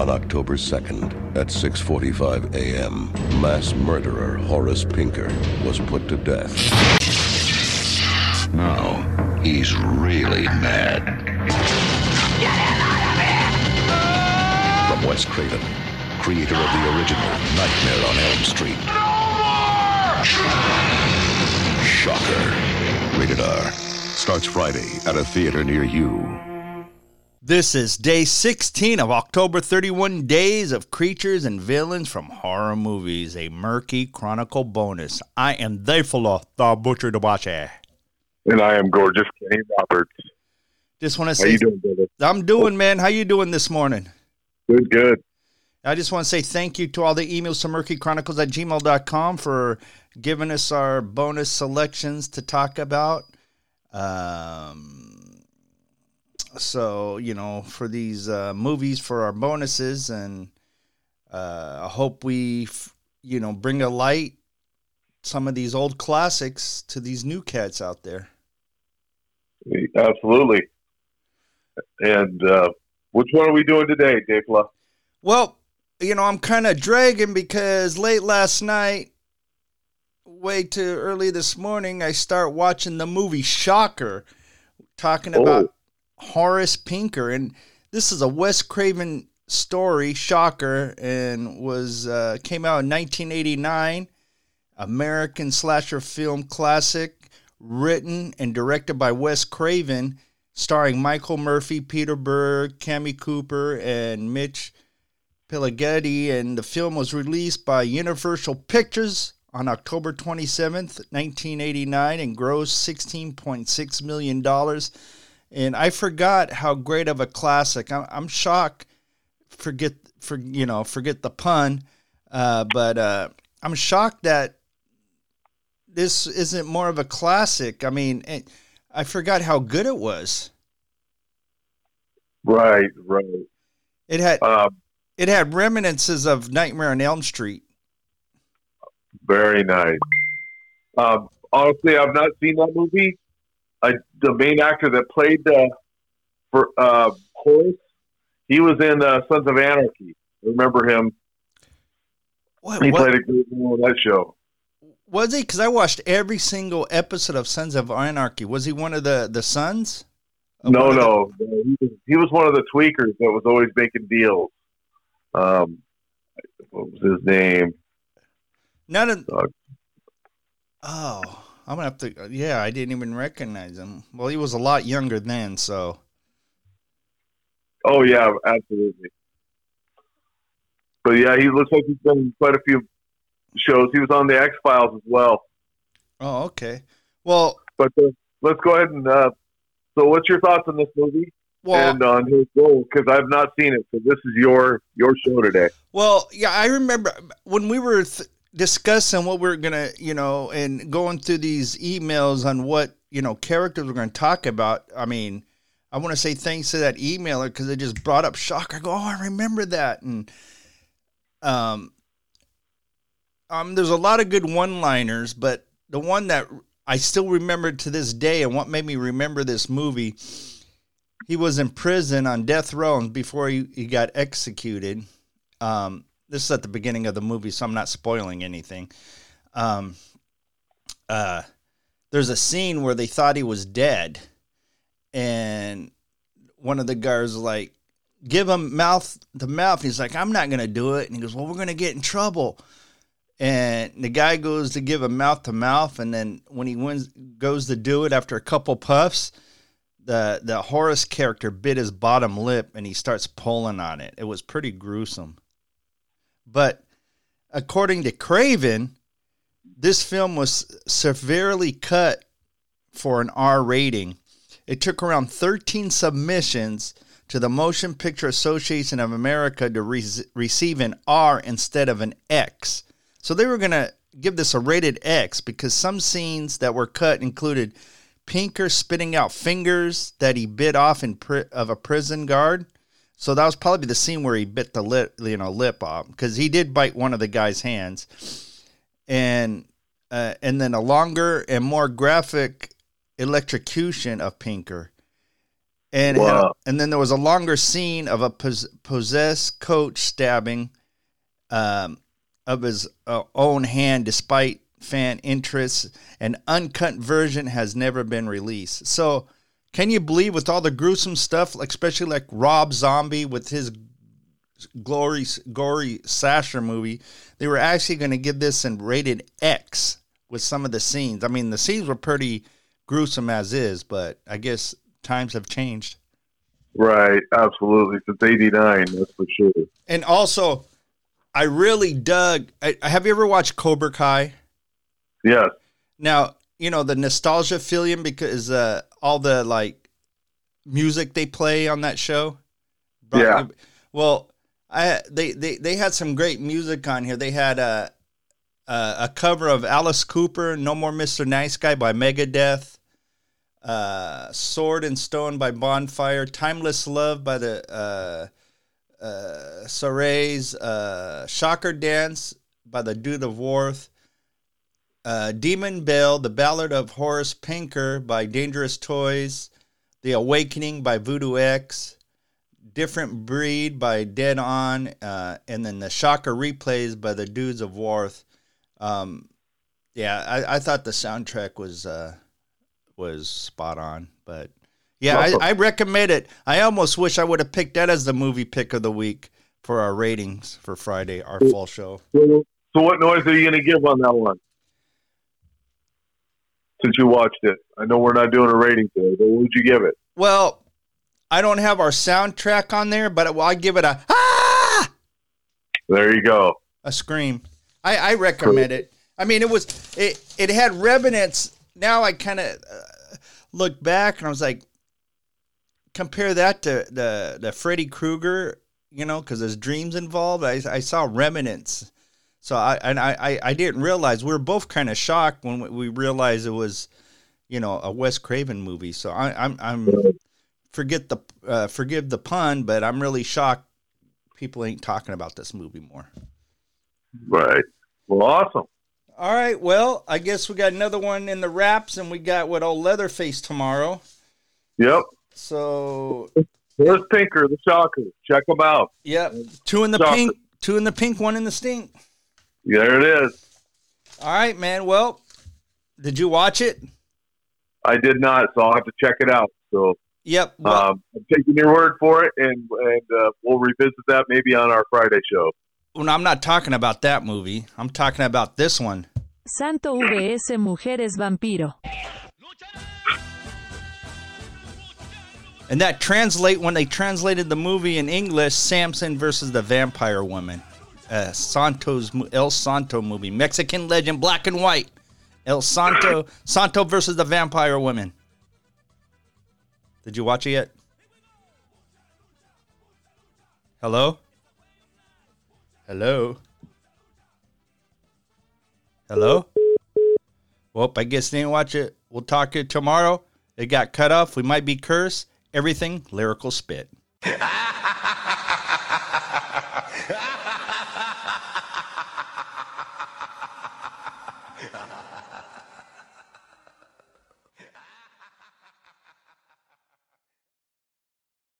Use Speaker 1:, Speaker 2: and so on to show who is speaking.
Speaker 1: On October 2nd at 6:45 a.m., mass murderer Horace Pinker was put to death.
Speaker 2: Now, he's really mad.
Speaker 1: From Wes Craven, creator of the original Nightmare on Elm Street. No Shocker. Rated R. Starts Friday at a theater near you.
Speaker 3: This is day 16 of October 31 Days of Creatures and Villains from Horror Movies, a murky chronicle bonus. I am Diafullah, the Butcher Dobashi.
Speaker 4: And I am gorgeous Kenny Roberts.
Speaker 3: Just want to
Speaker 4: How
Speaker 3: say,
Speaker 4: you doing, brother?
Speaker 3: I'm doing, man. How you doing this morning?
Speaker 4: Good, good.
Speaker 3: I just want to say thank you to all the emails to murkychronicles at gmail.com for giving us our bonus selections to talk about. Um, so, you know, for these uh, movies for our bonuses, and uh, I hope we, f- you know, bring a light some of these old classics to these new cats out there.
Speaker 4: Absolutely. And uh, which one are we doing today, Dave Fluff?
Speaker 3: Well, you know, I'm kind of dragging because late last night, way too early this morning, I start watching the movie Shocker, talking about Horace Pinker, and this is a Wes Craven story, Shocker, and was uh, came out in 1989, American slasher film classic, written and directed by Wes Craven, starring Michael Murphy, Peter Berg, Cami Cooper, and Mitch Pileggetti, and the film was released by Universal Pictures on October 27th, 1989, and grossed $16.6 million. And I forgot how great of a classic. I'm, I'm shocked. Forget for you know forget the pun, uh, but uh, I'm shocked that this isn't more of a classic. I mean, it, I forgot how good it was.
Speaker 4: Right, right.
Speaker 3: It had
Speaker 4: Um,
Speaker 3: it had reminiscences of Nightmare on Elm Street.
Speaker 4: very nice. Um, honestly, I've not seen that movie. I, the main actor that played the for uh, Horace, he was in uh, Sons of Anarchy. Remember him?
Speaker 3: What,
Speaker 4: He
Speaker 3: what-
Speaker 4: played a great role in that show.
Speaker 3: was he? Because I watched every single episode of Sons of Anarchy. Was he one of the the sons?
Speaker 4: No,
Speaker 3: the-
Speaker 4: no, no. He was, he was one of the tweakers that was always making deals. Um, what was his name?
Speaker 3: None of.
Speaker 4: Dog.
Speaker 3: Oh, I'm gonna have to. Yeah, I didn't even recognize him. Well, he was a lot younger then, so.
Speaker 4: Oh yeah, absolutely. But yeah, he looks like he's done quite a few shows. He was on the X Files as well.
Speaker 3: Oh, okay. Well,
Speaker 4: But uh, let's go ahead and. Uh, so, what's your thoughts on this movie
Speaker 3: well,
Speaker 4: and on his role? Because I've not seen it, so this is your your show today.
Speaker 3: Well, yeah, I remember when we were th- discussing what we are gonna, you know, and going through these emails on what you know characters we're gonna talk about. I mean, I want to say thanks to that emailer because it just brought up shock. I go, oh, I remember that, and um, um, there's a lot of good one-liners, but the one that I still remember to this day, and what made me remember this movie, he was in prison on death row before he, he got executed. Um, this is at the beginning of the movie, so I'm not spoiling anything. Um, uh, there's a scene where they thought he was dead, and one of the guards like, "Give him mouth to mouth." He's like, "I'm not gonna do it," and he goes, "Well, we're gonna get in trouble." And the guy goes to give him mouth to mouth, and then when he wins, goes to do it after a couple puffs, the the Horace character bit his bottom lip, and he starts pulling on it. It was pretty gruesome. But according to Craven, this film was severely cut for an R rating. It took around 13 submissions to the Motion Picture Association of America to re- receive an R instead of an X. So they were going to give this a rated X because some scenes that were cut included Pinker spitting out fingers that he bit off in pri- of a prison guard. So that was probably the scene where he bit the lip, you know, lip off because he did bite one of the guy's hands, and uh, and then a longer and more graphic electrocution of Pinker. and had a- and then there was a longer scene of a pos- possessed coach stabbing um, of his uh, own hand, despite fan interest. An uncut version has never been released. So, can you believe with all the gruesome stuff, like especially like Rob Zombie with his glory gory slasher movie, they were actually going to give this in rated X with some of the scenes. I mean, the scenes were pretty gruesome as is, but I guess times have changed.
Speaker 4: Right, absolutely. Since '89, that's for sure.
Speaker 3: And also, I really dug. I, have you ever watched Cobra Kai?
Speaker 4: Yes.
Speaker 3: Now, you know the nostalgia feeling because uh, all the like music they play on that show.
Speaker 4: Yeah.
Speaker 3: Well, I they, they they had some great music on here. They had a a, a cover of Alice Cooper, "No More Mr. Nice Guy" by Megadeth. Uh, Sword and Stone by Bonfire, Timeless Love by the uh, uh, Saraya, uh, Shocker Dance by the Dude of Wrath, uh, Demon Bell, The Ballad of Horace Pinker by Dangerous Toys, The Awakening by Voodoo X, Different Breed by Dead On, uh, and then the Shocker Replays by the Dudes of Wrath. Um, yeah, I, I thought the soundtrack was uh, was spot on, but yeah, I, I recommend it. I almost wish I would have picked that as the movie pick of the week for our ratings for Friday, our fall show.
Speaker 4: So, so what noise are you going to give on that one? Since you watched it, I know we're not doing a rating today, but what would you give it?
Speaker 3: Well, I don't have our soundtrack on there, but I give it a ah,
Speaker 4: There you go.
Speaker 3: a scream. I, I recommend it. I mean, it was it it had revenants. Now I kind of uh, look back and I was like, compare that to the the Freddy Krueger, you know, because there's dreams involved. I I saw remnants. So I and I I, didn't realize we were both kind of shocked when we, we realized it was, you know, a Wes Craven movie. So I, I'm I'm forget the uh, forgive the pun, but I'm really shocked people ain't talking about this movie more.
Speaker 4: Right. Well, awesome.
Speaker 3: All right, well, I guess we got another one in the wraps, and we got what old Leatherface tomorrow.
Speaker 4: Yep.
Speaker 3: So,
Speaker 4: There's Pinker, the Shocker. Check them out.
Speaker 3: yep, two in the
Speaker 4: Shocker.
Speaker 3: pink, two in the pink, one in the stink.
Speaker 4: There it is.
Speaker 3: All right, man. Well, did you watch it?
Speaker 4: I did not, so I'll have to check it out. So
Speaker 3: Yep. Well,
Speaker 4: um, I'm taking your word for it, and and uh, we'll revisit that maybe on our Friday show.
Speaker 3: well, I'm not talking about that movie. I'm talking about this one.
Speaker 5: Santo VS Mujeres Vampiro.
Speaker 3: And that translate when they translated the movie in English, Samson versus the Vampire Woman, uh, Santo's El Santo movie, Mexican legend, black and white, El Santo Santo versus the Vampire Woman. Did you watch it yet? Hello. Hello. Hello. Well, I guess they didn't watch it. We'll talk it tomorrow. It got cut off. We might be cursed. Everything lyrical spit.